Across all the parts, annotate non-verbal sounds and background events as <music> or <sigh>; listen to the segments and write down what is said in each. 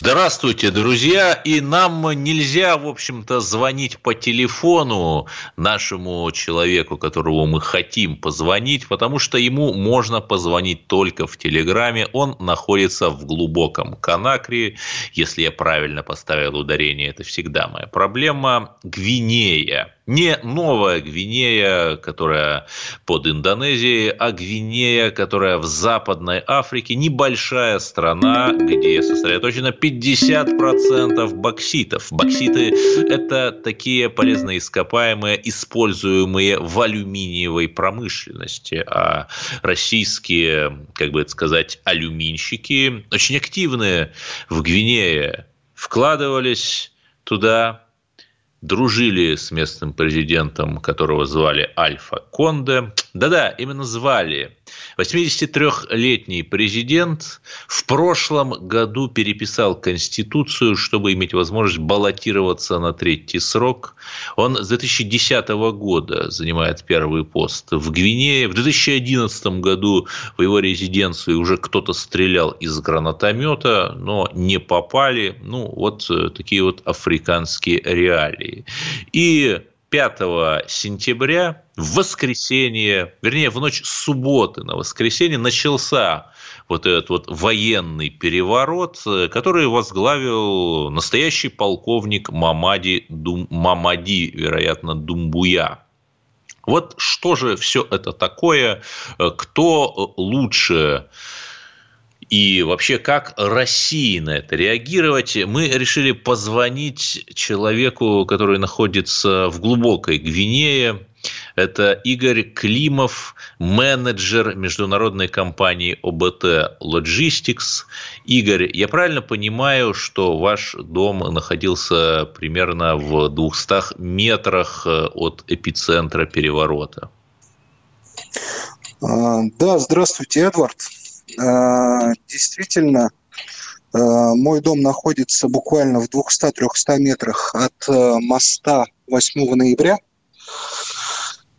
Здравствуйте, друзья! И нам нельзя, в общем-то, звонить по телефону нашему человеку, которого мы хотим позвонить, потому что ему можно позвонить только в Телеграме. Он находится в глубоком Конакре. Если я правильно поставил ударение, это всегда моя проблема. Гвинея не Новая Гвинея, которая под Индонезией, а Гвинея, которая в Западной Африке, небольшая страна, где сосредоточено 50% бокситов. Бокситы – это такие полезные ископаемые, используемые в алюминиевой промышленности, а российские, как бы это сказать, алюминщики очень активные в Гвинее вкладывались туда дружили с местным президентом, которого звали Альфа Конде. Да-да, именно звали. 83-летний президент в прошлом году переписал Конституцию, чтобы иметь возможность баллотироваться на третий срок. Он с 2010 года занимает первый пост в Гвинее. В 2011 году в его резиденцию уже кто-то стрелял из гранатомета, но не попали. Ну, вот э, такие вот африканские реалии. И 5 сентября в воскресенье, вернее, в ночь субботы на воскресенье начался вот этот вот военный переворот, который возглавил настоящий полковник Мамади, Дум, Мамади, вероятно, Думбуя. Вот что же все это такое, кто лучше и вообще как России на это реагировать, мы решили позвонить человеку, который находится в глубокой Гвинее. Это Игорь Климов, менеджер международной компании ОБТ Logistics. Игорь, я правильно понимаю, что ваш дом находился примерно в 200 метрах от эпицентра переворота? А, да, здравствуйте, Эдвард. А, действительно, а, мой дом находится буквально в 200-300 метрах от а, моста 8 ноября.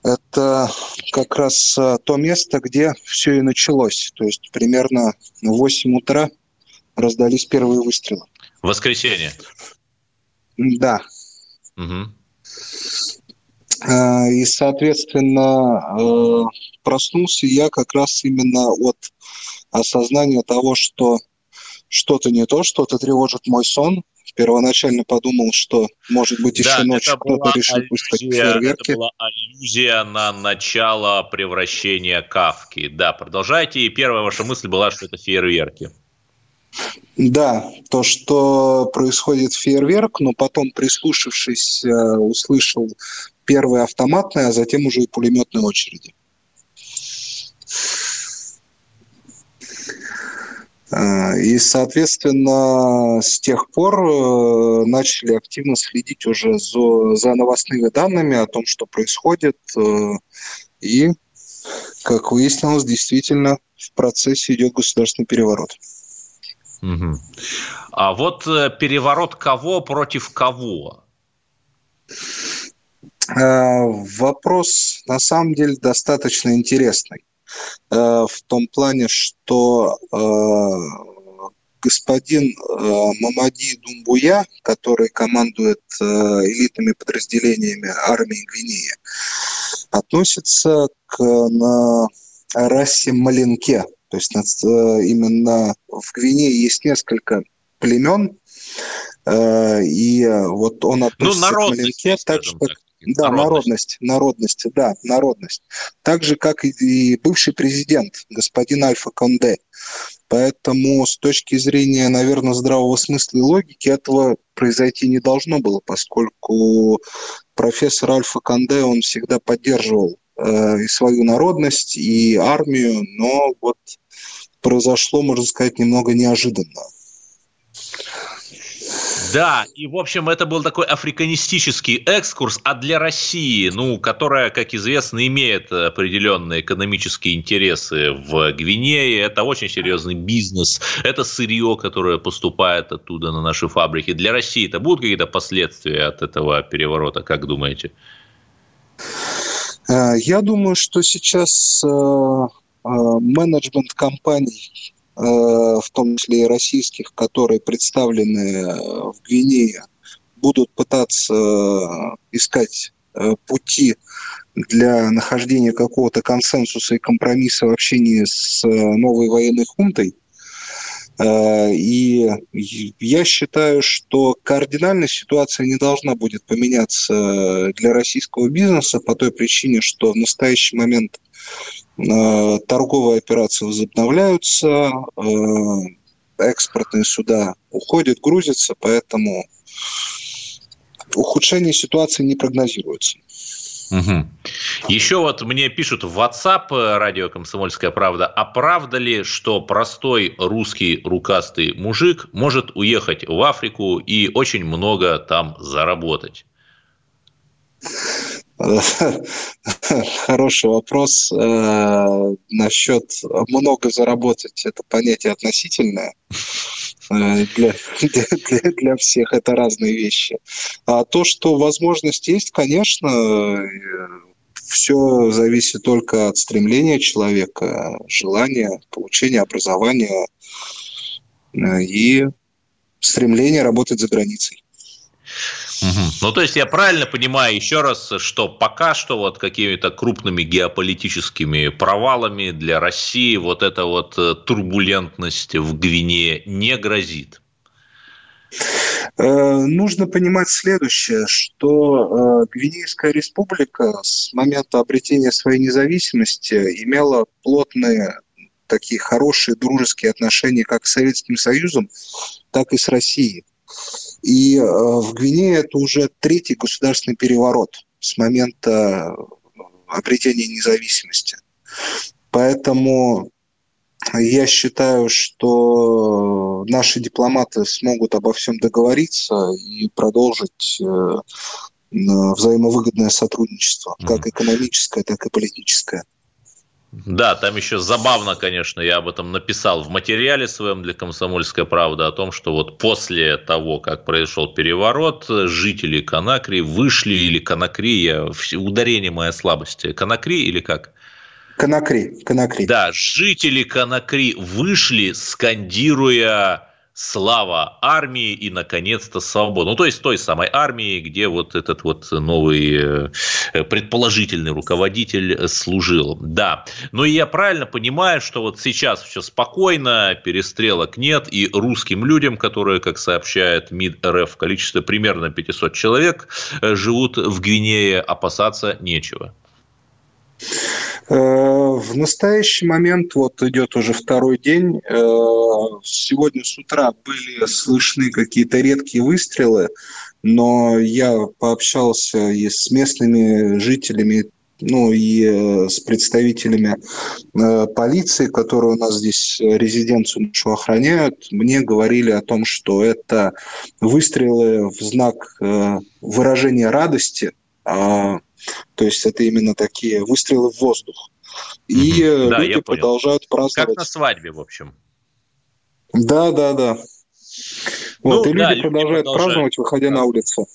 Это как раз то место, где все и началось. То есть примерно в 8 утра раздались первые выстрелы. Воскресенье. Да. Угу. И, соответственно, проснулся я как раз именно от осознание того, что что-то не то, что-то тревожит мой сон. Первоначально подумал, что, может быть, еще да, ночью кто-то решил аллюзия, пускать фейерверки. Это была аллюзия на начало превращения Кавки. Да, продолжайте. И первая ваша мысль была, что это фейерверки. Да, то, что происходит фейерверк, но потом, прислушавшись, э, услышал первые автоматные, а затем уже и пулеметные очереди. А, и, соответственно, с тех пор э, начали активно следить уже за, за новостными данными о том, что происходит. Э, и, как выяснилось, действительно в процессе идет государственный переворот. Угу. А вот э, переворот кого против кого? А, вопрос на самом деле достаточно интересный. Э, в том плане, что э, господин э, Мамади Думбуя, который командует элитными подразделениями армии Гвинеи, относится к на расе Маленке. То есть именно в Гвинее есть несколько племен, и вот он относится ну, к Маленке так же, как да, народность. народность, да, народность. Так же, как и бывший президент, господин Альфа Конде. Поэтому с точки зрения, наверное, здравого смысла и логики этого произойти не должно было, поскольку профессор Альфа Конде, он всегда поддерживал э, и свою народность, и армию, но вот произошло, можно сказать, немного неожиданно. Да, и, в общем, это был такой африканистический экскурс, а для России, ну, которая, как известно, имеет определенные экономические интересы в Гвинее, это очень серьезный бизнес, это сырье, которое поступает оттуда на наши фабрики. Для России это будут какие-то последствия от этого переворота, как думаете? Э, я думаю, что сейчас э, э, менеджмент компаний в том числе и российских, которые представлены э, в Гвинее, будут пытаться э, искать пути для нахождения какого-то консенсуса и компромисса в общении с новой военной хунтой. И я считаю, что кардинальная ситуация не должна будет поменяться для российского бизнеса по той причине, что в настоящий момент Э, торговые операции возобновляются, э, экспортные суда уходят, грузятся, поэтому ухудшение ситуации не прогнозируется. Угу. Еще вот мне пишут в WhatsApp э, радио «Комсомольская правда», а правда ли, что простой русский рукастый мужик может уехать в Африку и очень много там заработать? <laughs> Хороший вопрос. Э, насчет много заработать, это понятие относительное. Э, для, для, для всех это разные вещи. А то, что возможность есть, конечно, э, все зависит только от стремления человека, желания, получения образования и стремления работать за границей. Угу. Ну, то есть я правильно понимаю еще раз, что пока что вот какими-то крупными геополитическими провалами для России вот эта вот э, турбулентность в Гвинее не грозит? Э, нужно понимать следующее, что э, Гвинейская республика с момента обретения своей независимости имела плотные такие хорошие дружеские отношения как с Советским Союзом, так и с Россией. И э, в Гвинее это уже третий государственный переворот с момента обретения независимости. Поэтому я считаю, что наши дипломаты смогут обо всем договориться и продолжить э, взаимовыгодное сотрудничество, как экономическое, так и политическое. Да, там еще забавно, конечно, я об этом написал в материале своем для «Комсомольской правды» о том, что вот после того, как произошел переворот, жители Конакри вышли, или Конакри, я, ударение моя слабости, Конакри или как? Конакри, Конакри. Да, жители Конакри вышли, скандируя слава армии и, наконец-то, свобода. Ну, то есть той самой армии, где вот этот вот новый э, предположительный руководитель служил. Да, но я правильно понимаю, что вот сейчас все спокойно, перестрелок нет, и русским людям, которые, как сообщает МИД РФ, в количестве примерно 500 человек э, живут в Гвинее, опасаться нечего. Э, в настоящий момент, вот идет уже второй день, э, сегодня с утра были слышны какие-то редкие выстрелы, но я пообщался и с местными жителями, ну и э, с представителями полиции, которые у нас здесь резиденцию нашу охраняют, мне говорили о том, что это выстрелы в знак выражения радости, а то есть это именно такие выстрелы в воздух. И угу. да, люди продолжают праздновать. Как на свадьбе, в общем. Да, да, да. Вот, ну, и да, люди продолжают праздновать, выходя на улицу.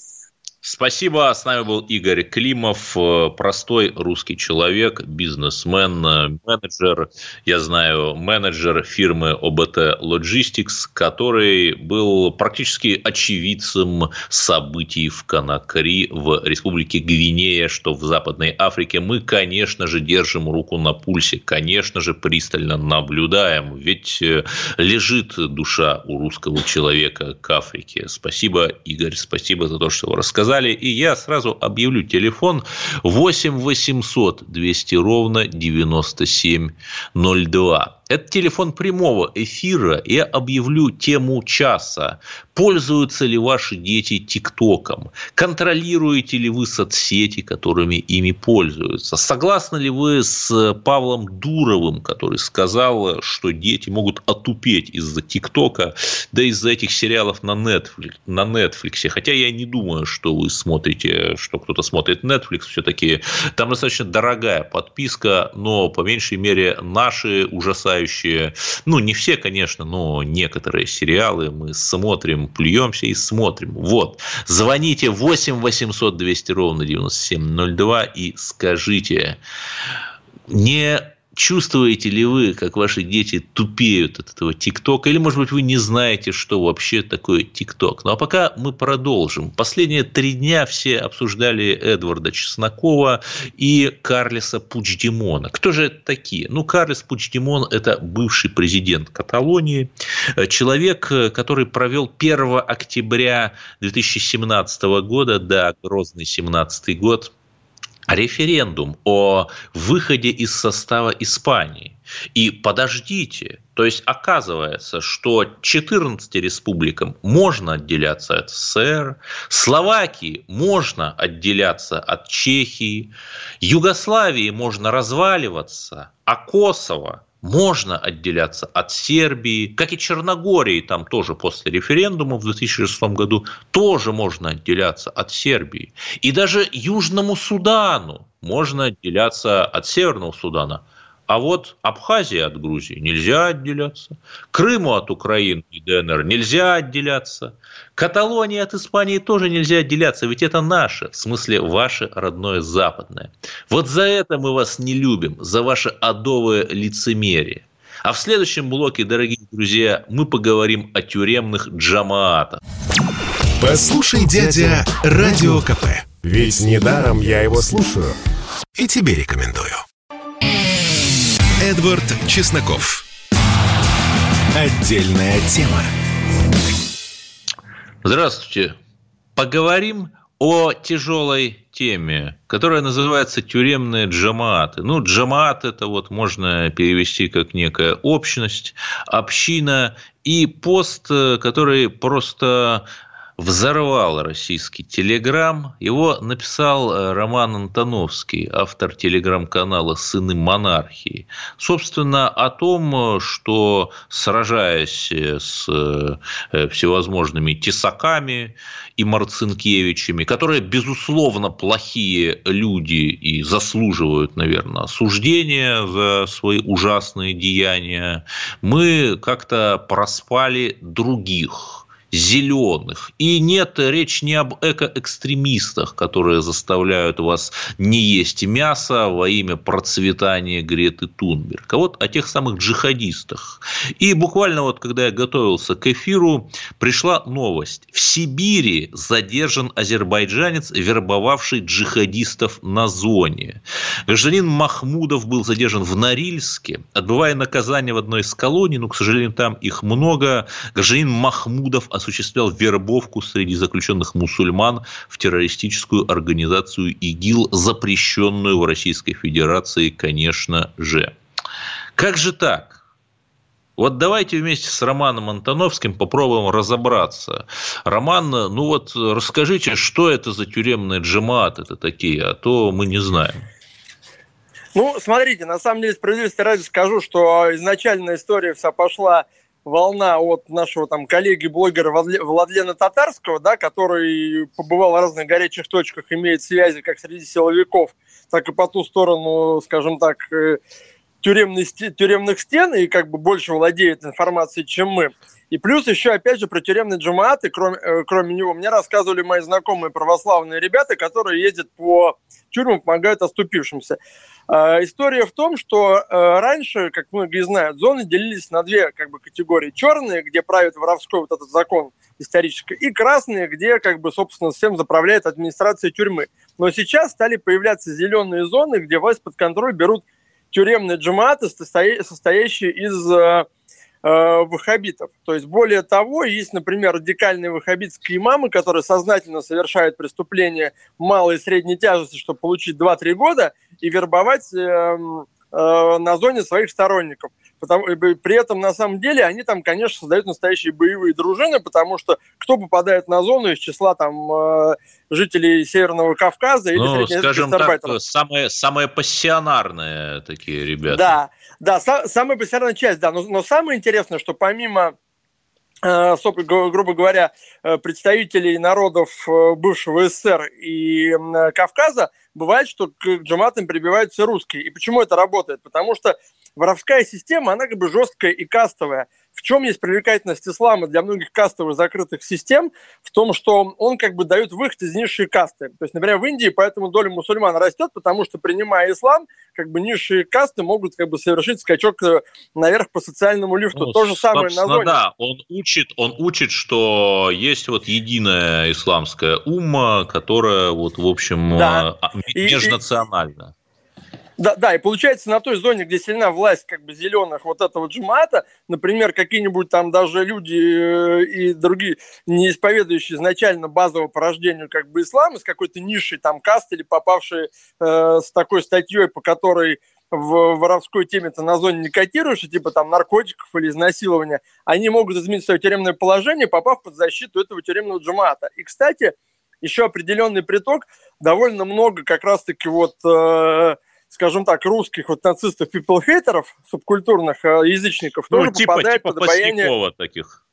Спасибо. С нами был Игорь Климов, э, простой русский человек, бизнесмен, э, менеджер, я знаю, менеджер фирмы ОБТ Logistics, который был практически очевидцем событий в Конакри в Республике Гвинея, что в Западной Африке. Мы, конечно же, держим руку на пульсе, конечно же, пристально наблюдаем, ведь э, лежит душа у русского человека к Африке. Спасибо, Игорь, спасибо за то, что вы рассказали сказали, и я сразу объявлю телефон 8 800 200 ровно 9702. Это телефон прямого эфира. Я объявлю тему часа. Пользуются ли ваши дети ТикТоком? Контролируете ли вы соцсети, которыми ими пользуются? Согласны ли вы с Павлом Дуровым, который сказал, что дети могут отупеть из-за ТикТока, да из-за этих сериалов на Netflix, на Netflix? Хотя я не думаю, что вы смотрите, что кто-то смотрит Netflix. Все-таки там достаточно дорогая подписка, но по меньшей мере наши ужасающие, ну не все, конечно, но некоторые сериалы мы смотрим плюемся и смотрим. Вот. Звоните 8 800 200 ровно 9702 и скажите, не Чувствуете ли вы, как ваши дети тупеют от этого ТикТока? Или, может быть, вы не знаете, что вообще такое ТикТок? Ну, а пока мы продолжим. Последние три дня все обсуждали Эдварда Чеснокова и Карлиса Пучдемона. Кто же это такие? Ну, Карлис Пучдемон – это бывший президент Каталонии, человек, который провел 1 октября 2017 года, да, грозный 17 год, референдум о выходе из состава Испании. И подождите, то есть оказывается, что 14 республикам можно отделяться от СССР, Словакии можно отделяться от Чехии, Югославии можно разваливаться, а Косово можно отделяться от Сербии, как и Черногории, там тоже после референдума в 2006 году тоже можно отделяться от Сербии. И даже Южному Судану можно отделяться от Северного Судана. А вот Абхазия от Грузии нельзя отделяться, Крыму от Украины и ДНР нельзя отделяться, Каталонии от Испании тоже нельзя отделяться, ведь это наше, в смысле ваше родное западное. Вот за это мы вас не любим, за ваше адовое лицемерие. А в следующем блоке, дорогие друзья, мы поговорим о тюремных джамаатах. Послушай, дядя, Радио КП. Ведь недаром я его слушаю. И тебе рекомендую. Эдвард Чесноков. Отдельная тема. Здравствуйте. Поговорим о тяжелой теме, которая называется тюремные джамааты. Ну, джамаат это вот можно перевести как некая общность, община и пост, который просто взорвал российский телеграм. Его написал э, Роман Антоновский, автор телеграм-канала «Сыны монархии». Собственно, о том, что сражаясь с э, всевозможными тесаками и Марцинкевичами, которые, безусловно, плохие люди и заслуживают, наверное, осуждения за свои ужасные деяния, мы как-то проспали других – зеленых. И нет, речь не об экоэкстремистах, которые заставляют вас не есть мясо во имя процветания Греты Тунберг, а вот о тех самых джихадистах. И буквально вот, когда я готовился к эфиру, пришла новость. В Сибири задержан азербайджанец, вербовавший джихадистов на зоне. Гражданин Махмудов был задержан в Норильске, отбывая наказание в одной из колоний, но, к сожалению, там их много. Гражданин Махмудов осуществлял вербовку среди заключенных мусульман в террористическую организацию ИГИЛ, запрещенную в Российской Федерации, конечно же. Как же так? Вот давайте вместе с Романом Антоновским попробуем разобраться. Роман, ну вот расскажите, что это за тюремные джематы это такие, а то мы не знаем. Ну, смотрите, на самом деле, справедливости ради скажу, что изначально история вся пошла волна от нашего там коллеги-блогера Владлена Татарского, да, который побывал в разных горячих точках, имеет связи как среди силовиков, так и по ту сторону, скажем так, э, тюремных, тюремных стен и как бы больше владеет информацией, чем мы. И плюс еще, опять же, про тюремные джамааты, кроме, э, кроме него, мне рассказывали мои знакомые православные ребята, которые ездят по тюрьмам, помогают оступившимся. Э, история в том, что э, раньше, как многие знают, зоны делились на две как бы, категории. Черные, где правит воровской вот этот закон исторический, и красные, где, как бы, собственно, всем заправляет администрация тюрьмы. Но сейчас стали появляться зеленые зоны, где власть под контроль берут тюремные джаматы, состоящие из э, ваххабитов. То есть, более того, есть, например, радикальные ваххабитские имамы, которые сознательно совершают преступления малой и средней тяжести, чтобы получить 2-3 года и вербовать э, э, на зоне своих сторонников. Потому, при этом, на самом деле, они там, конечно, создают настоящие боевые дружины, потому что кто попадает на зону из числа там э, жителей Северного Кавказа или ну, скажем так, самые, самые пассионарные такие ребята. Да, да, са- самая пассионарная часть, да. Но, но самое интересное, что помимо Э, грубо говоря, э, представителей народов э, бывшего СССР и Кавказа, бывает, что к джаматам прибиваются русские. И почему это работает? Потому что воровская система, она как бы жесткая и кастовая. В чем есть привлекательность ислама для многих кастовых закрытых систем? В том, что он как бы дает выход из низшей касты. То есть, например, в Индии поэтому доля мусульман растет, потому что, принимая ислам, как бы низшие касты могут как бы совершить скачок э, наверх по социальному лифту. Ну, То же самое на зоне. Да, он учит, он учит, что есть вот единая исламская умма, которая вот, в общем, да. Э, межнациональна. Да, да, и получается на той зоне, где сильна власть как бы зеленых вот этого джимата, например, какие-нибудь там даже люди э, и другие, не исповедующие изначально базового по рождению как бы ислам, из какой-то ниши там каст или попавшие э, с такой статьей, по которой в воровской теме-то на зоне не котируешься, типа там наркотиков или изнасилования, они могут изменить свое тюремное положение, попав под защиту этого тюремного джимата. И, кстати, еще определенный приток, довольно много как раз-таки вот э, скажем так, русских вот нацистов, people-хейтеров, субкультурных э, язычников, ну, тоже типа, попадает типа под обаяние... таких.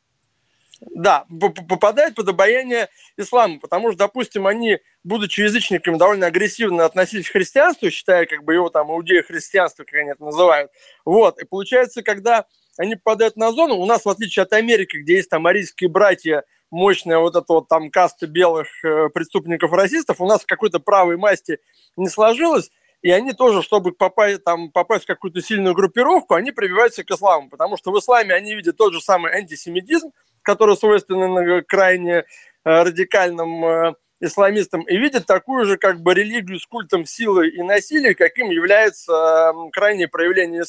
Да, попадает под обаяние ислама, потому что, допустим, они, будучи язычниками, довольно агрессивно относились к христианству, считая как бы его там иудея-христианство, как они это называют. Вот, и получается, когда они попадают на зону, у нас, в отличие от Америки, где есть там арийские братья, мощная вот эта вот там каста белых э, преступников-расистов, у нас в какой-то правой масти не сложилось, и они тоже, чтобы попасть, там, попасть в какую-то сильную группировку, они прививаются к исламу, потому что в исламе они видят тот же самый антисемитизм, который свойственен крайне э, радикальным э, исламистам, и видят такую же как бы религию с культом силы и насилия, каким является крайнее проявление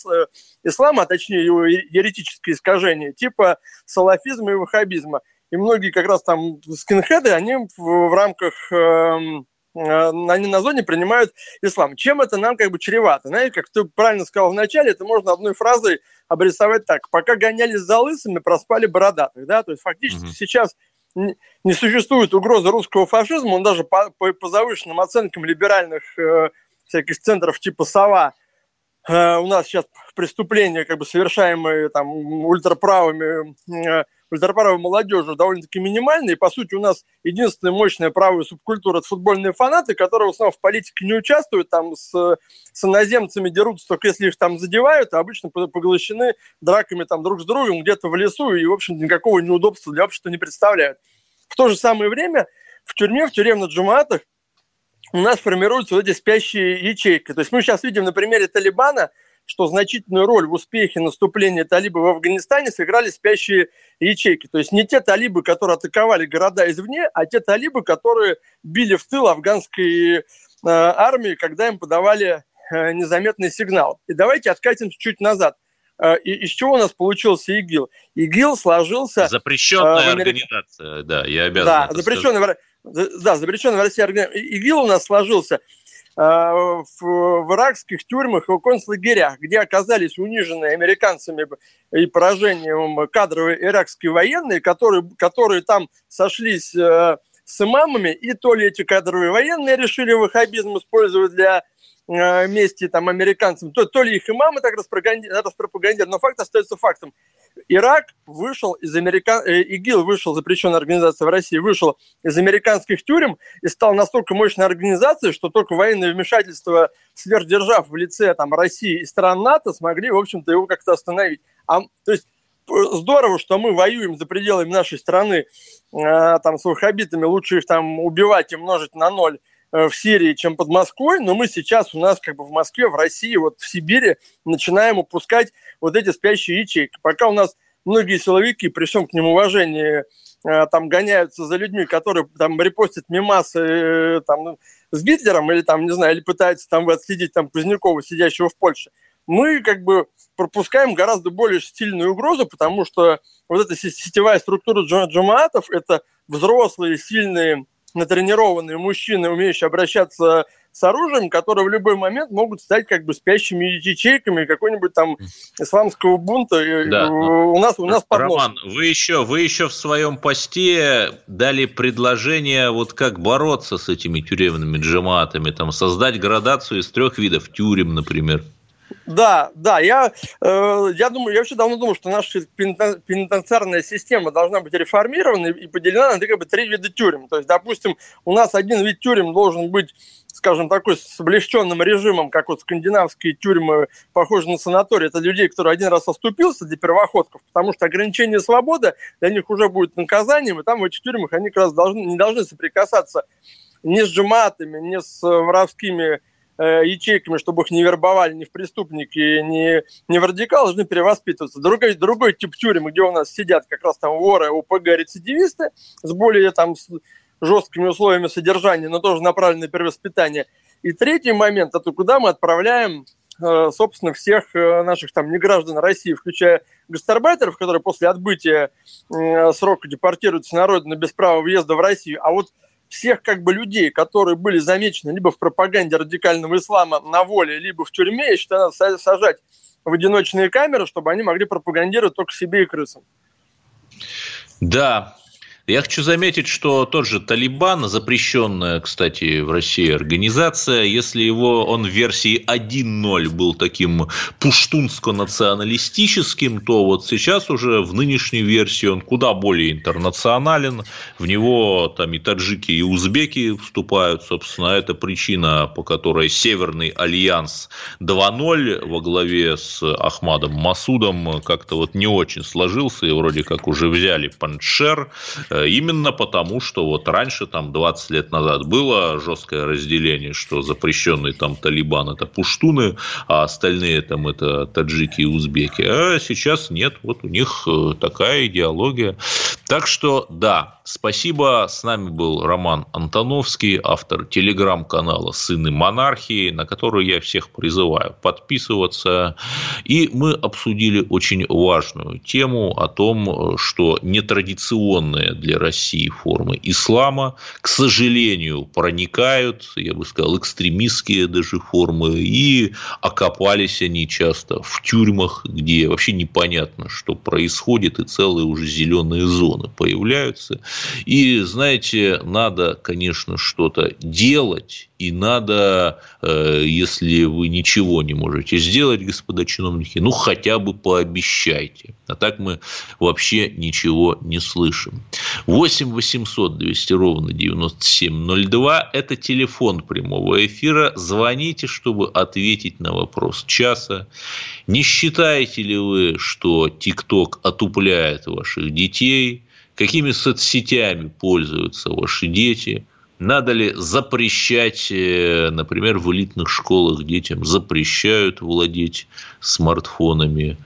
ислама, а точнее его еретическое искажение, типа салафизма и ваххабизма. И многие как раз там скинхеды, они в, рамках эм, Э, они на зоне принимают ислам. Чем это нам как бы чревато? Знаете, как ты правильно сказал в начале, это можно одной фразой обрисовать так. Пока гонялись за лысыми, проспали бородатых. Да? То есть фактически mm-hmm. сейчас не существует угрозы русского фашизма, он даже по, по, по завышенным оценкам либеральных э, всяких центров типа «Сова», э, у нас сейчас преступления, как бы совершаемые там ультраправыми э, ультраправой молодежи довольно-таки минимальная, и, по сути, у нас единственная мощная правая субкультура – это футбольные фанаты, которые в основном в политике не участвуют, там с, с иноземцами дерутся только если их там задевают, а обычно поглощены драками там друг с другом где-то в лесу, и, в общем никакого неудобства для общества не представляют. В то же самое время в тюрьме, в тюремных джуматах у нас формируются вот эти спящие ячейки. То есть мы сейчас видим на примере Талибана – что значительную роль в успехе наступления талибов в Афганистане сыграли спящие ячейки. То есть не те талибы, которые атаковали города извне, а те талибы, которые били в тыл афганской э, армии, когда им подавали э, незаметный сигнал. И давайте откатимся чуть назад. Э, и из чего у нас получился ИГИЛ? ИГИЛ сложился... Запрещенная э, Америк... организация, да, я обязан Да, запрещенная, да, запрещенная в России организация. ИГИЛ у нас сложился в, в иракских тюрьмах и концлагерях, где оказались униженные американцами и поражением кадровые иракские военные, которые, которые там сошлись э, с имамами, и то ли эти кадровые военные решили ваххабизм использовать для э, мести там, американцам, то, то ли их имамы так распропагандировали, но факт остается фактом. Ирак вышел из американ... Э, ИГИЛ вышел, запрещенная организация в России, вышел из американских тюрем и стал настолько мощной организацией, что только военное вмешательство сверхдержав в лице там, России и стран НАТО смогли, в общем-то, его как-то остановить. А, то есть здорово, что мы воюем за пределами нашей страны э, там, с ваххабитами, лучше их там убивать и множить на ноль в Сирии, чем под Москвой, но мы сейчас у нас как бы в Москве, в России, вот в Сибири начинаем упускать вот эти спящие ячейки. Пока у нас многие силовики, при всем к ним уважении, э, там гоняются за людьми, которые там репостят мемасы э, там, с Гитлером или там, не знаю, или пытаются там отследить там Кузнякова, сидящего в Польше. Мы как бы пропускаем гораздо более сильную угрозу, потому что вот эта сетевая структура джамаатов – это взрослые, сильные, натренированные мужчины, умеющие обращаться с оружием, которые в любой момент могут стать как бы спящими ячейками какой-нибудь там исламского бунта да. у нас у нас под Роман, вы еще вы еще в своем посте дали предложение вот как бороться с этими тюремными джематами, там создать градацию из трех видов тюрем, например. Да, да, я, э, я думаю, я вообще давно думаю, что наша пенитенциарная система должна быть реформирована и поделена на как бы три вида тюрем. То есть, допустим, у нас один вид тюрем должен быть скажем, такой с облегченным режимом, как вот скандинавские тюрьмы, похожи на санаторий, это людей, которые один раз оступился для первоходков, потому что ограничение свободы для них уже будет наказанием, и там в этих тюрьмах они как раз должны, не должны соприкасаться ни с джематами, ни с воровскими Э, ячейками, чтобы их не вербовали ни в преступники, ни, ни в радикалы, должны перевоспитываться. Другой, другой тип тюрем, где у нас сидят как раз там воры, ОПГ, рецидивисты с более там с жесткими условиями содержания, но тоже направлены на перевоспитание. И третий момент, это куда мы отправляем э, собственно, всех э, наших там неграждан России, включая гастарбайтеров, которые после отбытия срока депортируются на родину без права въезда в Россию. А вот всех как бы людей, которые были замечены либо в пропаганде радикального ислама на воле, либо в тюрьме, я считаю, надо сажать в одиночные камеры, чтобы они могли пропагандировать только себе и крысам. Да, я хочу заметить, что тот же Талибан, запрещенная, кстати, в России организация, если его он в версии 1.0 был таким пуштунско-националистическим, то вот сейчас уже в нынешней версии он куда более интернационален. В него там и таджики, и узбеки вступают. Собственно, это причина, по которой Северный альянс 2.0 во главе с Ахмадом Масудом как-то вот не очень сложился, и вроде как уже взяли Паншер, именно потому, что вот раньше, там, 20 лет назад было жесткое разделение, что запрещенный там Талибан – это пуштуны, а остальные там – это таджики и узбеки. А сейчас нет, вот у них э, такая идеология. Так что, да, спасибо. С нами был Роман Антоновский, автор телеграм-канала «Сыны монархии», на который я всех призываю подписываться. И мы обсудили очень важную тему о том, что нетрадиционные для России формы ислама, к сожалению, проникают, я бы сказал, экстремистские даже формы, и окопались они часто в тюрьмах, где вообще непонятно, что происходит, и целые уже зеленые зоны появляются. И, знаете, надо, конечно, что-то делать, и надо, э, если вы ничего не можете сделать, господа чиновники, ну, хотя бы пообещайте. А так мы вообще ничего не слышим. 8 800 200 ровно 9702 – это телефон прямого эфира. Звоните, чтобы ответить на вопрос часа. Не считаете ли вы, что ТикТок отупляет ваших детей? Какими соцсетями пользуются ваши дети? Надо ли запрещать, э, например, в элитных школах детям запрещают владеть смартфонами?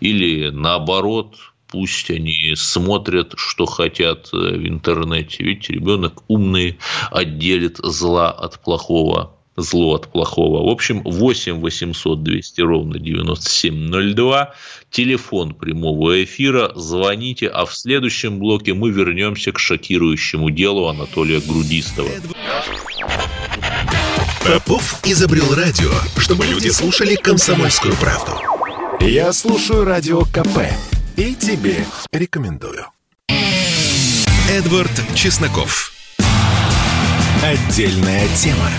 Или наоборот, пусть они смотрят, что хотят э, в интернете. Ведь ребенок умный отделит зла от плохого зло от плохого. В общем, 8 800 200 ровно 9702. Телефон прямого эфира. Звоните. А в следующем блоке мы вернемся к шокирующему делу Анатолия Грудистова. Попов изобрел радио, чтобы люди слушали комсомольскую правду. Я слушаю радио КП и тебе рекомендую. Эдвард Чесноков. Отдельная тема.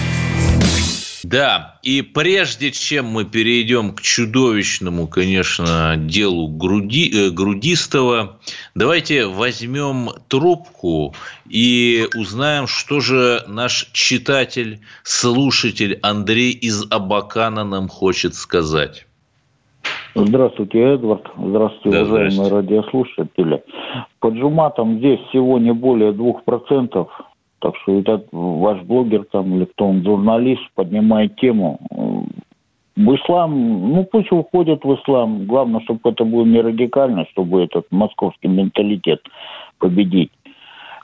Да, и прежде чем мы перейдем к чудовищному, конечно, делу груди, э, Грудистого, давайте возьмем трубку и узнаем, что же наш читатель, слушатель Андрей из Абакана нам хочет сказать. Здравствуйте, Эдвард. Здравствуйте, да, уважаемые здравствуйте. радиослушатели. По джуматам здесь всего не более двух процентов так что этот ваш блогер там или кто он, журналист, поднимает тему. В ислам, ну пусть уходят в ислам. Главное, чтобы это было не радикально, чтобы этот московский менталитет победить.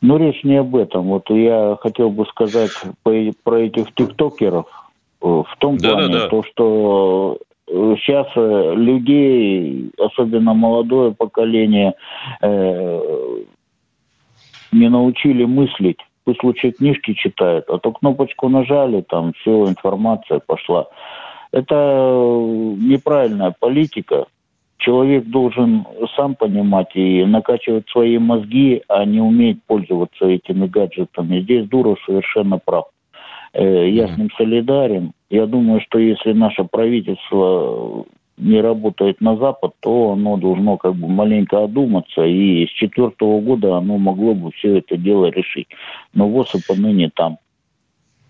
Но речь не об этом. Вот я хотел бы сказать про этих тиктокеров э, в том да, плане, да, да. то, что сейчас э, людей, особенно молодое поколение, э, не научили мыслить пусть лучше книжки читает, а то кнопочку нажали, там все, информация пошла. Это неправильная политика. Человек должен сам понимать и накачивать свои мозги, а не уметь пользоваться этими гаджетами. Здесь Дуров совершенно прав. Э, я с ним солидарен. Я думаю, что если наше правительство не работает на Запад, то оно должно как бы маленько одуматься, и с четвертого года оно могло бы все это дело решить. Но ВОЗ и поныне там.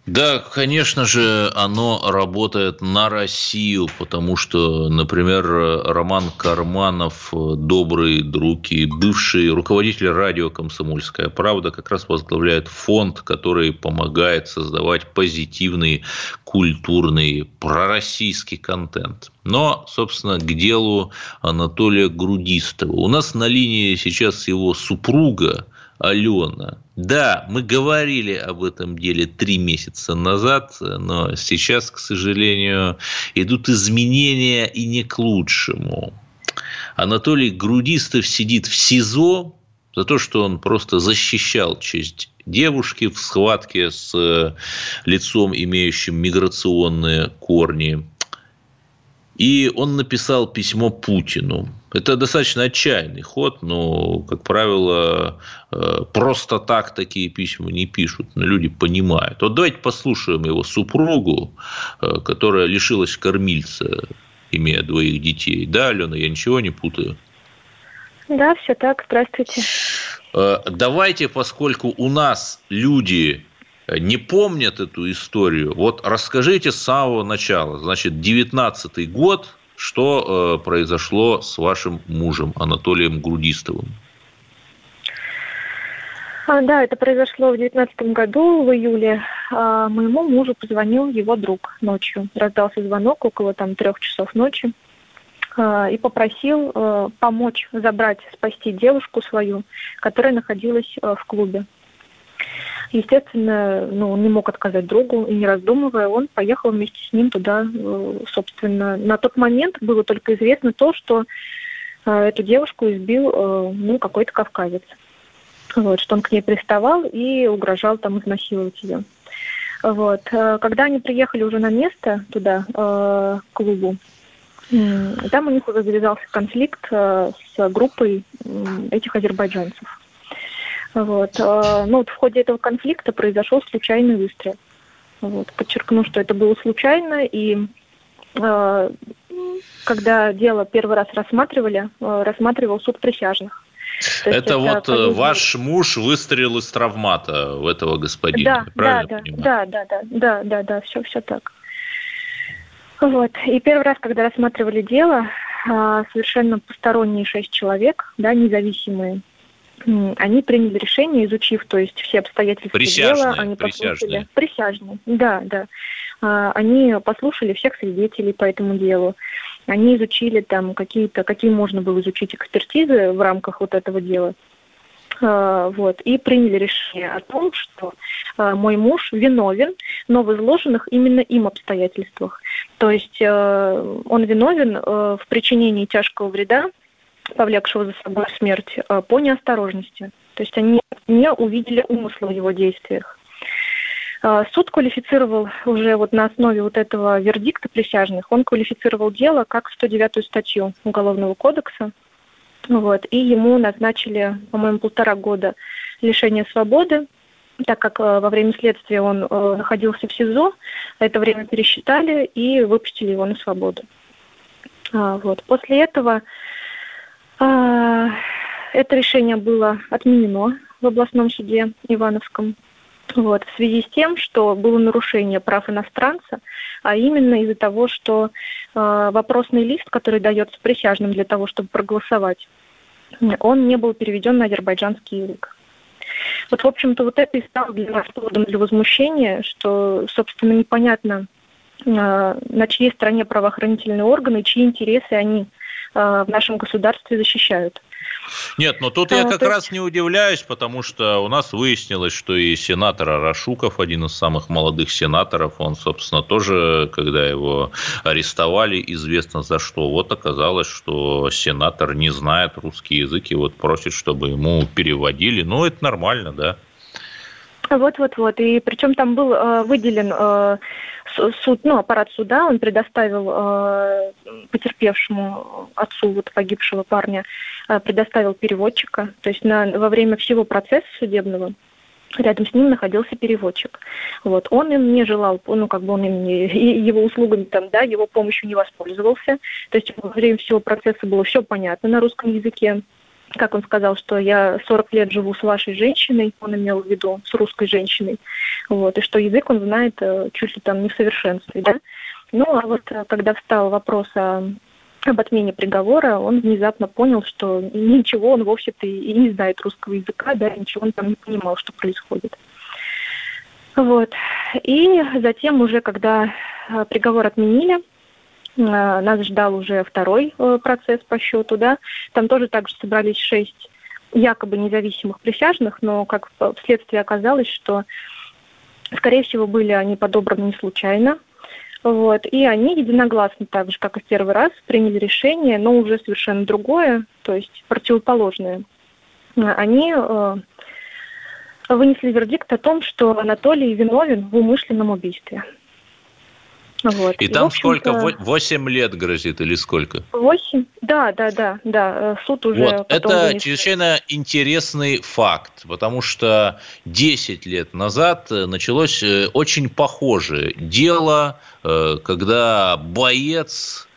Да, конечно же, оно работает на Россию, потому что, например, Роман Карманов, добрый друг и бывший руководитель радио «Комсомольская правда», как раз возглавляет фонд, который помогает создавать позитивный, культурный, пророссийский контент. Но, собственно, к делу Анатолия Грудистова. У нас на линии сейчас его супруга Алена. Да, мы говорили об этом деле три месяца назад, но сейчас, к сожалению, идут изменения и не к лучшему. Анатолий Грудистов сидит в СИЗО за то, что он просто защищал честь девушки в схватке с лицом, имеющим миграционные корни. И он написал письмо Путину. Это достаточно отчаянный ход, но, как правило, э, просто так такие письма не пишут, но люди понимают. Вот давайте послушаем его супругу, э, которая лишилась кормильца, имея двоих детей. Да, Алена, я ничего не путаю? Да, все так. Здравствуйте. Э, давайте, поскольку у нас люди не помнят эту историю, вот расскажите с самого начала. Значит, 19 год, что э, произошло с вашим мужем Анатолием Грудистовым? А, да, это произошло в девятнадцатом году, в июле. А, моему мужу позвонил его друг ночью. Раздался звонок около там трех часов ночи а, и попросил а, помочь забрать, спасти девушку свою, которая находилась а, в клубе. Естественно, ну, он не мог отказать другу, и не раздумывая, он поехал вместе с ним туда, э, собственно. На тот момент было только известно то, что э, эту девушку избил э, ну, какой-то кавказец. Вот, что он к ней приставал и угрожал там изнасиловать ее. Вот. Когда они приехали уже на место туда, к клубу, там у них уже завязался конфликт с группой этих азербайджанцев. Вот. А, ну, вот в ходе этого конфликта произошел случайный выстрел. Вот. Подчеркну, что это было случайно, и э, когда дело первый раз рассматривали, э, рассматривал суд присяжных. это, это вот. Э, ваш муж выстрелил из травмата в этого господина, да, правильно да, понимаю? Да, да, да, да, да, да, все, все так. Вот. И первый раз, когда рассматривали дело, совершенно посторонние шесть человек, да, независимые, они приняли решение, изучив, то есть все обстоятельства присяжные, дела, они послушали. Присяжные, да, да. А, они послушали всех свидетелей по этому делу. Они изучили там какие-то, какие можно было изучить экспертизы в рамках вот этого дела. А, вот, и приняли решение о том, что а, мой муж виновен, но в изложенных именно им обстоятельствах. То есть он виновен в причинении тяжкого вреда повлекшего за собой смерть, э, по неосторожности. То есть они не увидели умысла в его действиях. Э, суд квалифицировал уже вот на основе вот этого вердикта присяжных, он квалифицировал дело как 109-ю статью Уголовного кодекса, вот, и ему назначили, по-моему, полтора года лишения свободы, так как э, во время следствия он находился в СИЗО, это время пересчитали и выпустили его на свободу. А, вот. После этого а, это решение было отменено в областном суде Ивановском. Вот, в связи с тем, что было нарушение прав иностранца, а именно из-за того, что э, вопросный лист, который дается присяжным для того, чтобы проголосовать, он не был переведен на азербайджанский язык. Вот, в общем-то, вот это и стало для нас поводом для возмущения, что, собственно, непонятно, э, на чьей стороне правоохранительные органы, чьи интересы они в нашем государстве защищают. Нет, но тут я как есть... раз не удивляюсь, потому что у нас выяснилось, что и сенатор Арашуков, один из самых молодых сенаторов, он, собственно, тоже, когда его арестовали, известно за что. Вот оказалось, что сенатор не знает русский язык и вот просит, чтобы ему переводили. Ну, это нормально, да. Вот-вот-вот. И причем там был э, выделен э, суд, ну, аппарат суда, он предоставил э, потерпевшему отцу вот погибшего парня, э, предоставил переводчика. То есть на, во время всего процесса судебного рядом с ним находился переводчик. Вот. Он им не желал, ну, как бы он им не, его услугами там, да, его помощью не воспользовался. То есть во время всего процесса было все понятно на русском языке как он сказал, что я 40 лет живу с вашей женщиной, он имел в виду с русской женщиной, вот, и что язык он знает э, чуть ли там не в совершенстве, да. Ну, а вот э, когда встал вопрос о, об отмене приговора, он внезапно понял, что ничего он вовсе-то и не знает русского языка, да, ничего он там не понимал, что происходит. Вот. И затем уже, когда э, приговор отменили, нас ждал уже второй э, процесс по счету, да. Там тоже также собрались шесть якобы независимых присяжных, но как вследствие оказалось, что, скорее всего, были они подобраны не случайно. Вот. И они единогласно, так же, как и в первый раз, приняли решение, но уже совершенно другое, то есть противоположное. Они э, вынесли вердикт о том, что Анатолий виновен в умышленном убийстве. Вот. И, и там сколько? Восемь лет грозит или сколько? Восемь? Да, да, да, да. Э, суд уже. Вот. Это вынес... чрезвычайно интересный факт, потому что 10 лет назад э, началось э, очень похожее дело, когда боец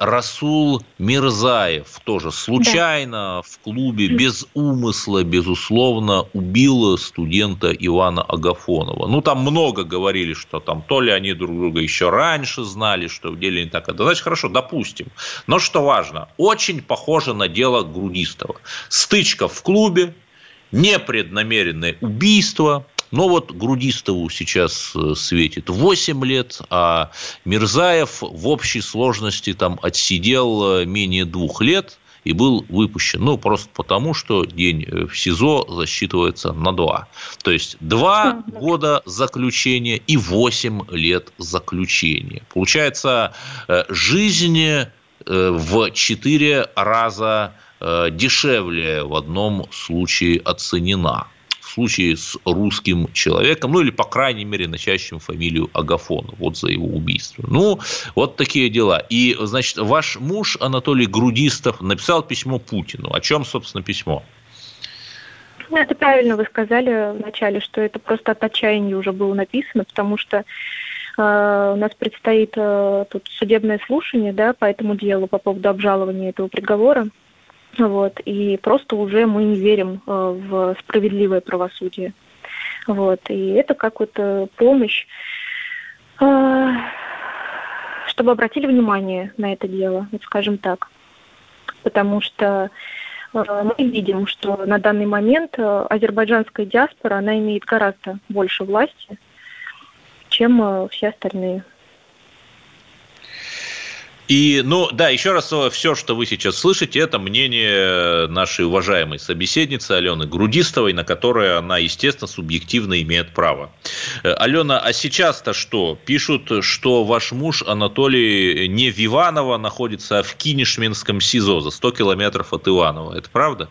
Расул Мирзаев тоже случайно да. в клубе без умысла, безусловно, убил студента Ивана Агафонова. Ну, там много говорили, что там то ли они друг друга еще раньше знали, что в деле не так. Это значит, хорошо, допустим. Но что важно, очень похоже на дело Грудистова. Стычка в клубе, непреднамеренное убийство – но вот Грудистову сейчас э, светит 8 лет, а Мирзаев в общей сложности там отсидел э, менее двух лет и был выпущен. Ну, просто потому, что день э, в СИЗО засчитывается на два. То есть, два года заключения и 8 лет заключения. Получается, жизнь в четыре раза дешевле в одном случае оценена случае с русским человеком, ну или, по крайней мере, носящим фамилию Агафон, вот за его убийство. Ну, вот такие дела. И, значит, ваш муж Анатолий Грудистов написал письмо Путину. О чем, собственно, письмо? Ну, это правильно вы сказали вначале, что это просто от отчаяния уже было написано, потому что э, у нас предстоит э, тут судебное слушание да, по этому делу, по поводу обжалования этого приговора. Вот, и просто уже мы не верим э, в справедливое правосудие. Вот, и это как вот э, помощь, э, чтобы обратили внимание на это дело, вот скажем так. Потому что мы видим, что на данный момент азербайджанская диаспора, она имеет гораздо больше власти, чем все остальные. И, ну, да, еще раз, все, что вы сейчас слышите, это мнение нашей уважаемой собеседницы Алены Грудистовой, на которое она, естественно, субъективно имеет право. Э, Алена, а сейчас-то что? Пишут, что ваш муж Анатолий не в Иваново находится, а в Кинешминском СИЗО за 100 километров от Иванова. Это правда?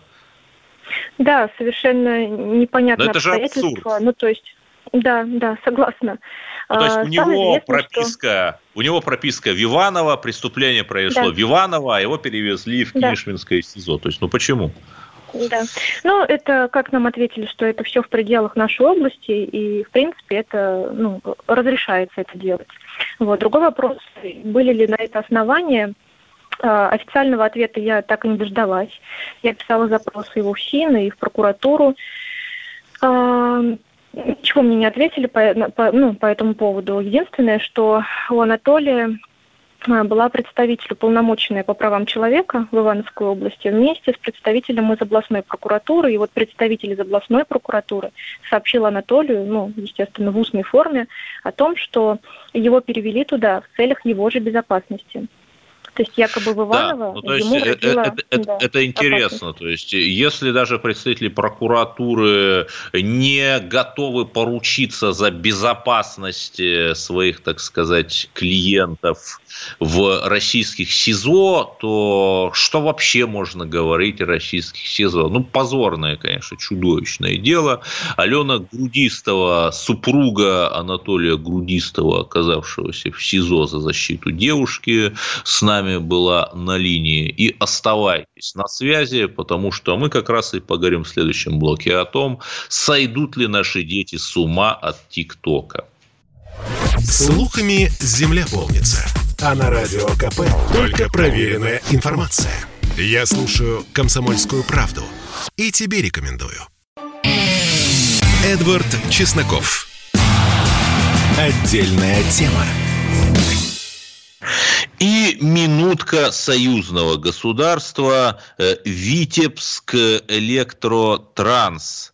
Да, совершенно непонятно. Но это же абсурд. Ну, то есть, да, да, согласна. Ну, то есть а, у него прописка, что... у него прописка в Иваново, преступление произошло да. в Иваново, а его перевезли в Кинешминское да. СИЗО. То есть, ну почему? Да. Ну, это, как нам ответили, что это все в пределах нашей области, и, в принципе, это, ну, разрешается это делать. Вот. Другой вопрос, были ли на это основания, а, Официального ответа я так и не дождалась. Я писала запросы и в УФСИН, и в прокуратуру. Ничего мне не ответили по, по, ну, по этому поводу. Единственное, что у Анатолия а, была представитель уполномоченная по правам человека в Ивановской области вместе с представителем из областной прокуратуры. И вот представитель из областной прокуратуры сообщил Анатолию, ну, естественно, в устной форме, о том, что его перевели туда в целях его же безопасности. То есть якобы в Иваново да, ну, то есть ему это, родила, это, да, это интересно. Опасность. То есть если даже представители прокуратуры не готовы поручиться за безопасность э, своих, так сказать, клиентов в российских СИЗО, то что вообще можно говорить о российских СИЗО? Ну, позорное, конечно, чудовищное дело. Алена Грудистова, супруга Анатолия Грудистова, оказавшегося в СИЗО за защиту девушки, с нами была на линии. И оставайтесь на связи, потому что мы как раз и поговорим в следующем блоке о том, сойдут ли наши дети с ума от ТикТока. Слухами земля полнится. А на радио КП только проверенная информация. Я слушаю «Комсомольскую правду» и тебе рекомендую. Эдвард Чесноков. Отдельная тема. И минутка союзного государства э, Витебск Электротранс.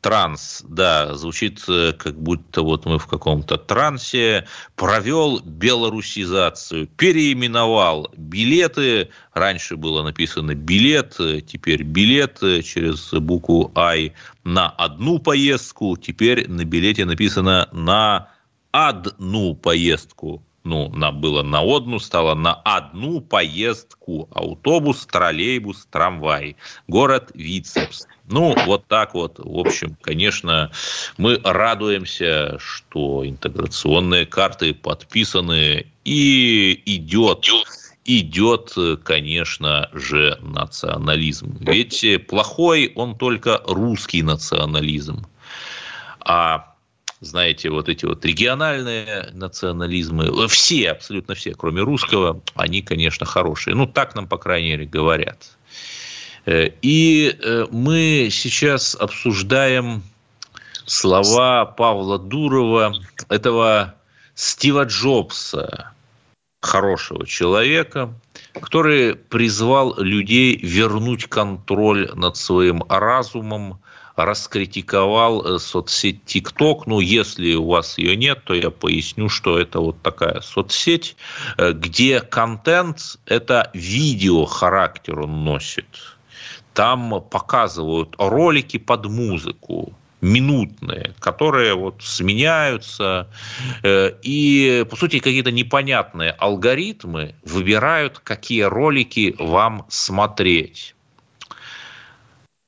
Транс, да, звучит э, как будто вот мы в каком-то трансе, провел белорусизацию, переименовал билеты, раньше было написано билет, теперь билет через букву «Ай» на одну поездку, теперь на билете написано на одну поездку ну, на, было на одну, стало на одну поездку. Автобус, троллейбус, трамвай. Город Вицебск. Ну, вот так вот, в общем, конечно, мы радуемся, что интеграционные карты подписаны и идет идет, конечно же, национализм. Ведь плохой он только русский национализм. А знаете, вот эти вот региональные национализмы, все, абсолютно все, кроме русского, они, конечно, хорошие. Ну, так нам, по крайней мере, говорят. Э, и э, мы сейчас обсуждаем слова Павла Дурова, этого Стива Джобса, хорошего человека, который призвал людей вернуть контроль над своим разумом, раскритиковал э, соцсеть TikTok. Ну, если у вас ее нет, то я поясню, что это вот такая соцсеть, где контент – это видео характер он носит – там показывают ролики под музыку, минутные, которые вот сменяются, э, и, по сути, какие-то непонятные алгоритмы выбирают, какие ролики вам смотреть.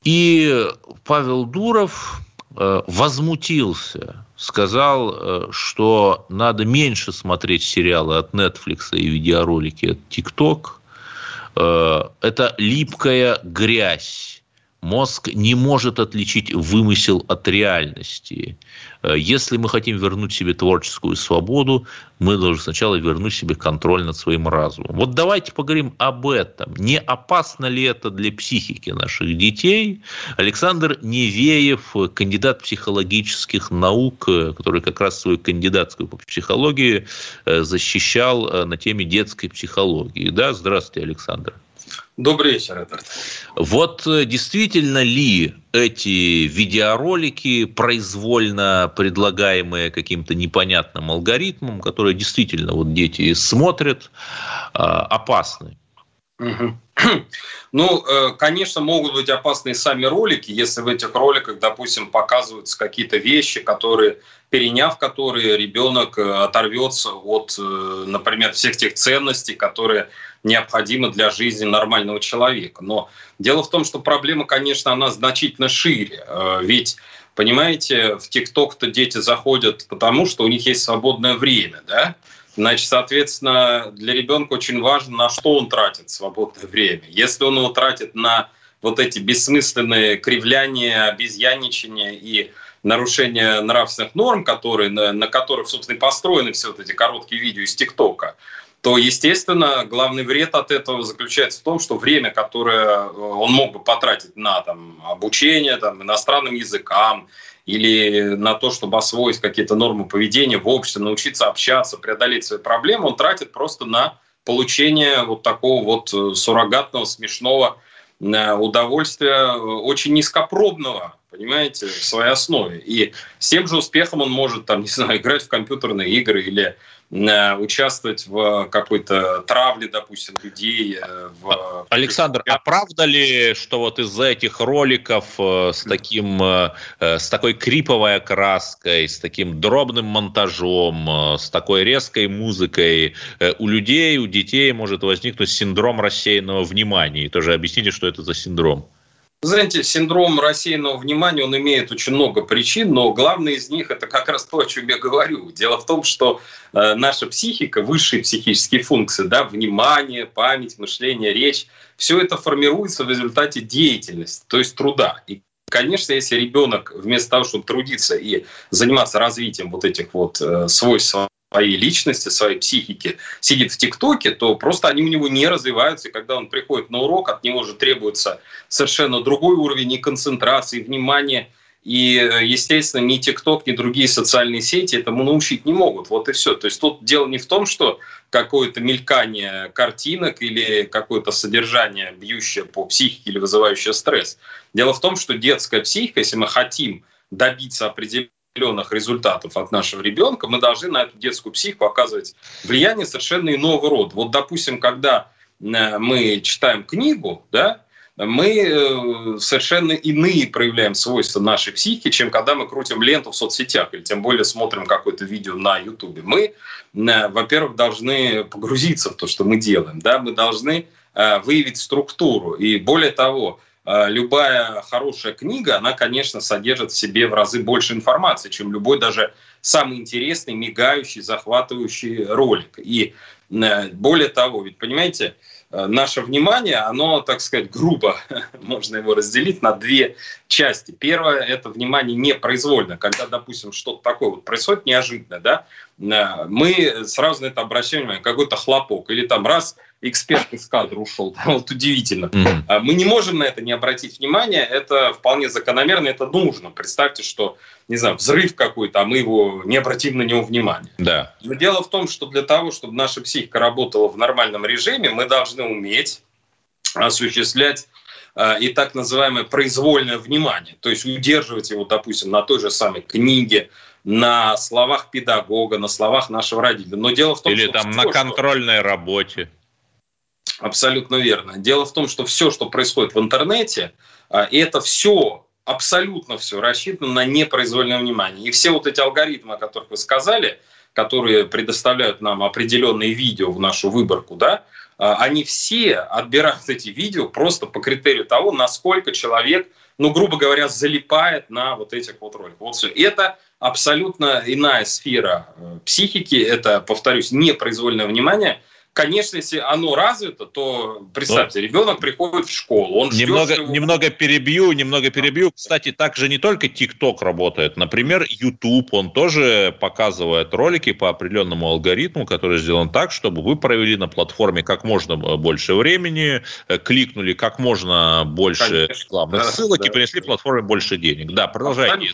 И Павел Дуров э, возмутился, сказал, э, что надо меньше смотреть сериалы от Netflix и видеоролики от TikTok, Э, это липкая грязь. Мозг не может отличить вымысел от реальности. Э, если мы хотим вернуть себе творческую свободу, мы должны сначала вернуть себе контроль над своим разумом. Вот давайте поговорим об этом. Не опасно ли это для психики наших детей? Александр Невеев, кандидат психологических наук, который как раз свою кандидатскую по психологии э, защищал э, на теме детской психологии. Да, здравствуйте, Александр. Добрый вечер, Эдвард. Вот э, действительно ли эти видеоролики, произвольно предлагаемые каким-то непонятным алгоритмом, которые действительно вот дети смотрят, а, опасны? <clears throat> Ну, э, конечно, могут быть опасны сами ролики, если в этих роликах, допустим, показываются какие-то вещи, которые, переняв которые, ребенок э, оторвется от, например, всех тех ценностей, которые необходимо для жизни нормального человека. Но дело в том, что проблема, конечно, она значительно шире. Э, ведь, понимаете, в ТикТок-то дети заходят потому, что у них есть свободное время, да? Значит, соответственно, для ребенка очень важно, на что он тратит свободное время. Если он его тратит на вот эти бессмысленные кривляния, обезьяничания и нарушение нравственных норм, которые, на, на которых, собственно, и построены все вот эти короткие видео из ТикТока, то, естественно, главный вред от этого заключается в том, что время, которое э, он мог бы потратить на там, обучение там, иностранным языкам или на то, чтобы освоить какие-то нормы поведения в обществе, научиться общаться, преодолеть свои проблемы, он тратит просто на получение вот такого вот э, суррогатного, смешного э, удовольствия, очень низкопробного, понимаете, в своей основе. И с тем же успехом он может, там, <laughs> не знаю, играть в компьютерные игры или Э, участвовать в какой-то травле, допустим, людей. Э, в... Александр, а правда ли, что вот из-за этих роликов э, с таким, с такой криповой окраской, с таким дробным монтажом, с такой резкой музыкой у людей, у детей может возникнуть синдром рассеянного внимания? И тоже объясните, что это за синдром. Знаете, синдром рассеянного внимания, он имеет очень много причин, но главное из них это как раз то, о чем я говорю. Дело в том, что э, наша психика, высшие психические функции, да, внимание, память, мышление, речь, все это формируется в результате деятельности, то есть труда. И Конечно, если ребенок вместо того, чтобы трудиться и заниматься развитием вот этих вот э, свойств своей личности, своей психики сидит в ТикТоке, то просто они у него не развиваются. И когда он приходит на урок, от него же требуется совершенно другой уровень и концентрации, и внимания. И, естественно, ни ТикТок, ни другие социальные сети этому научить не могут. Вот и все. То есть тут дело не в том, что какое-то мелькание картинок или какое-то содержание, бьющее по психике или вызывающее стресс. Дело в том, что детская психика, если мы хотим добиться определенного определенных результатов от нашего ребенка, мы должны на эту детскую психику оказывать влияние совершенно иного рода. Вот, допустим, когда э, мы читаем книгу, да, мы э, совершенно иные проявляем свойства нашей психики, чем когда мы крутим ленту в соцсетях или тем более смотрим какое-то видео на Ютубе. Мы, э, во-первых, должны погрузиться в то, что мы делаем, да, мы должны выявить структуру. И более того, любая хорошая книга, она, конечно, содержит в себе в разы больше информации, чем любой даже самый интересный, мигающий, захватывающий ролик. И э, более того, ведь понимаете, э, наше внимание, оно, так сказать, грубо, <laughs> можно его разделить на две части. Первое – это внимание непроизвольно, когда, допустим, что-то такое вот происходит неожиданно, да, э, мы сразу на это обращаем внимание, какой-то хлопок, или там раз эксперт из кадра ушел. <laughs> Вот удивительно. Mm-hmm. Мы не можем на это не обратить внимание. Это вполне закономерно, это нужно. Представьте, что, не знаю, взрыв какой-то, а мы его не обратим на него внимания. Да. Но дело в том, что для того, чтобы наша психика работала в нормальном режиме, мы должны уметь осуществлять а, и так называемое произвольное внимание, то есть удерживать его, допустим, на той же самой книге, на словах педагога, на словах нашего родителя. Но дело в том, Или что там на контрольной что... работе. Абсолютно верно. Дело в том, что все, что происходит в интернете, а, это все, абсолютно все рассчитано на непроизвольное внимание. И все вот эти алгоритмы, о которых вы сказали, которые предоставляют нам определенные видео в нашу выборку, да, а, они все отбирают эти видео просто по критерию того, насколько человек, ну, грубо говоря, залипает на вот этих вот роликах. Вот все. Это абсолютно иная сфера э, психики, это, повторюсь, непроизвольное внимание – конечно, если оно развито, то представьте, Но... ребенок приходит в школу, он немного, ждет, немного перебью, немного перебью. Кстати, также не только TikTok работает, например, YouTube, он тоже показывает ролики по определенному алгоритму, который сделан так, чтобы вы провели на платформе как можно больше времени, э, кликнули как можно больше рекламных да, ссылок да, и принесли да. платформе больше денег. Да, продолжайте.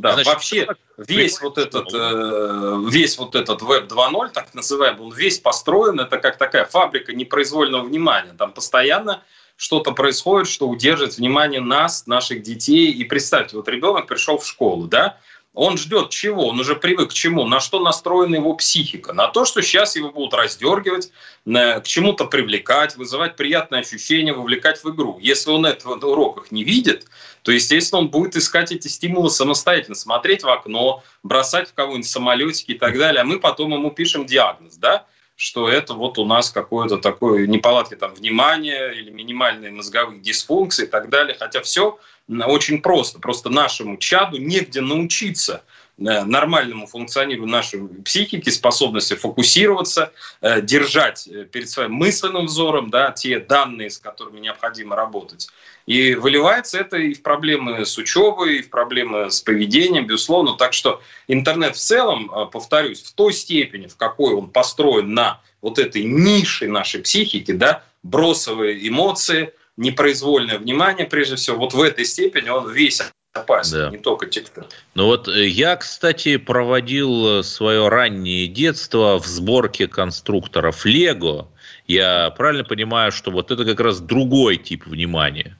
Да. Значит, Вообще весь вот этот э, весь вот этот веб 2.0, так называемый, он весь построен это как такая фабрика непроизвольного внимания. Там постоянно что-то происходит, что удерживает внимание нас, наших детей. И представьте, вот ребенок пришел в школу, да, он ждет чего? Он уже привык к чему? На что настроена его психика? На то, что сейчас его будут раздергивать, к чему-то привлекать, вызывать приятные ощущения, вовлекать в игру. Если он этого на уроках не видит, то, естественно, он будет искать эти стимулы самостоятельно, смотреть в окно, бросать в кого-нибудь самолетики и так далее. А мы потом ему пишем диагноз, да? Что это вот у нас какое-то такое неполадки там внимания или минимальные мозговые дисфункции и так далее. Хотя все очень просто. Просто нашему чаду негде научиться э, нормальному функционированию нашей психики, способности фокусироваться, э, держать э, перед своим мысленным взором да, те данные, с которыми необходимо работать. И выливается это и в проблемы с учебой, и в проблемы с поведением, безусловно. Так что интернет в целом, повторюсь, в той степени, в какой он построен на вот этой нише нашей психики, да, бросовые эмоции – непроизвольное внимание, прежде всего, вот в этой степени он весь опасен, да. не только TikTok. Ну вот э, я, кстати, проводил э, свое раннее детство в сборке конструкторов Лего. Я правильно понимаю, что вот это как раз другой тип внимания?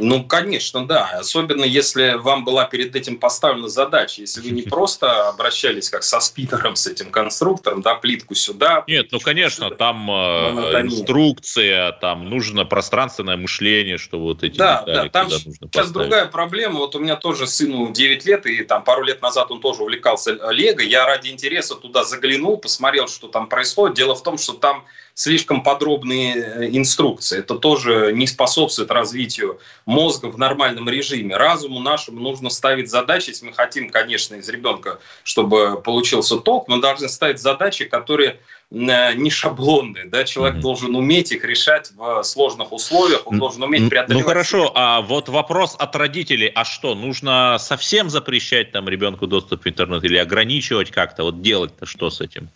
Ну, конечно, да. Особенно если вам была перед этим поставлена задача. Если вы не <laughs> просто обращались как со спиннером, с этим конструктором, да, плитку сюда. Нет, ну, конечно, сюда. там э, инструкция, там нужно пространственное мышление, что вот эти да, детали, да, там нужно сейчас поставить. другая проблема. Вот у меня тоже сыну 9 лет, и там пару лет назад он тоже увлекался Лего. Я ради интереса туда заглянул, посмотрел, что там происходит. Дело в том, что там слишком подробные э, инструкции. Это тоже не способствует развитию мозга в нормальном режиме. Разуму нашему нужно ставить задачи, если мы хотим, конечно, из ребенка, чтобы получился ток, мы должны ставить задачи, которые э, не шаблонные, да, человек mm-hmm. должен уметь их решать в сложных условиях, он должен уметь преодолевать. Ну хорошо, а вот вопрос от родителей, а что, нужно совсем запрещать там ребенку доступ в интернет или ограничивать как-то, вот делать-то что с этим?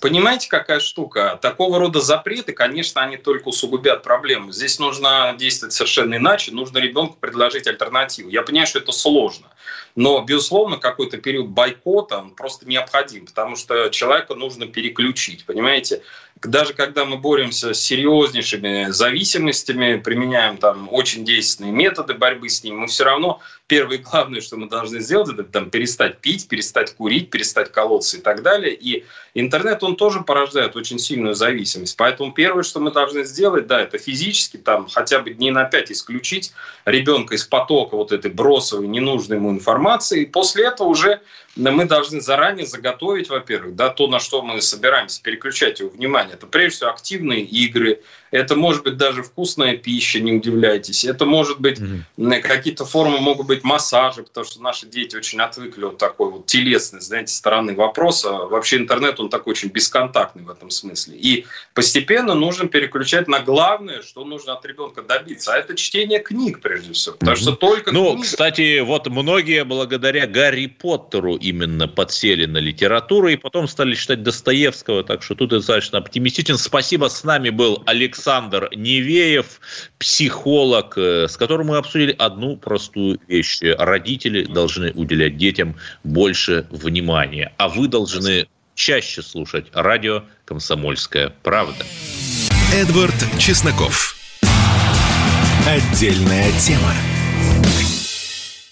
Понимаете, какая штука? Такого рода запреты, конечно, они только усугубят проблему. Здесь нужно действовать совершенно иначе. Нужно ребенку предложить альтернативу. Я понимаю, что это сложно. Но, безусловно, какой-то период бойкота он просто необходим, потому что человека нужно переключить. Понимаете? Даже когда мы боремся с серьезнейшими зависимостями, применяем там очень действенные методы борьбы с ним, мы все равно первое и главное, что мы должны сделать, это там, перестать пить, перестать курить, перестать колоться и так далее. И интернет, он тоже порождает очень сильную зависимость. Поэтому первое, что мы должны сделать, да, это физически там хотя бы дней на пять исключить ребенка из потока вот этой бросовой, ненужной ему информации. И после этого уже мы должны заранее заготовить, во-первых, да, то, на что мы собираемся переключать его внимание. Это прежде всего активные игры, это может быть даже вкусная пища, не удивляйтесь. Это может быть mm-hmm. какие-то формы могут быть массажа, потому что наши дети очень отвыкли от такой вот телесной, знаете, стороны вопроса. Вообще интернет, он такой очень бесконтактный в этом смысле. И постепенно нужно переключать на главное, что нужно от ребенка добиться. А это чтение книг, прежде всего. Потому mm-hmm. что только Ну, книга... кстати, вот многие благодаря Гарри Поттеру именно подсели на литературу и потом стали читать Достоевского, так что тут достаточно оптимистичен. Спасибо, с нами был Александр Невеев, психолог, э, с которым мы обсудили одну простую вещь. Родители должны уделять детям больше внимания, а вы должны чаще слушать радио «Комсомольская правда». Эдвард Чесноков. Отдельная тема.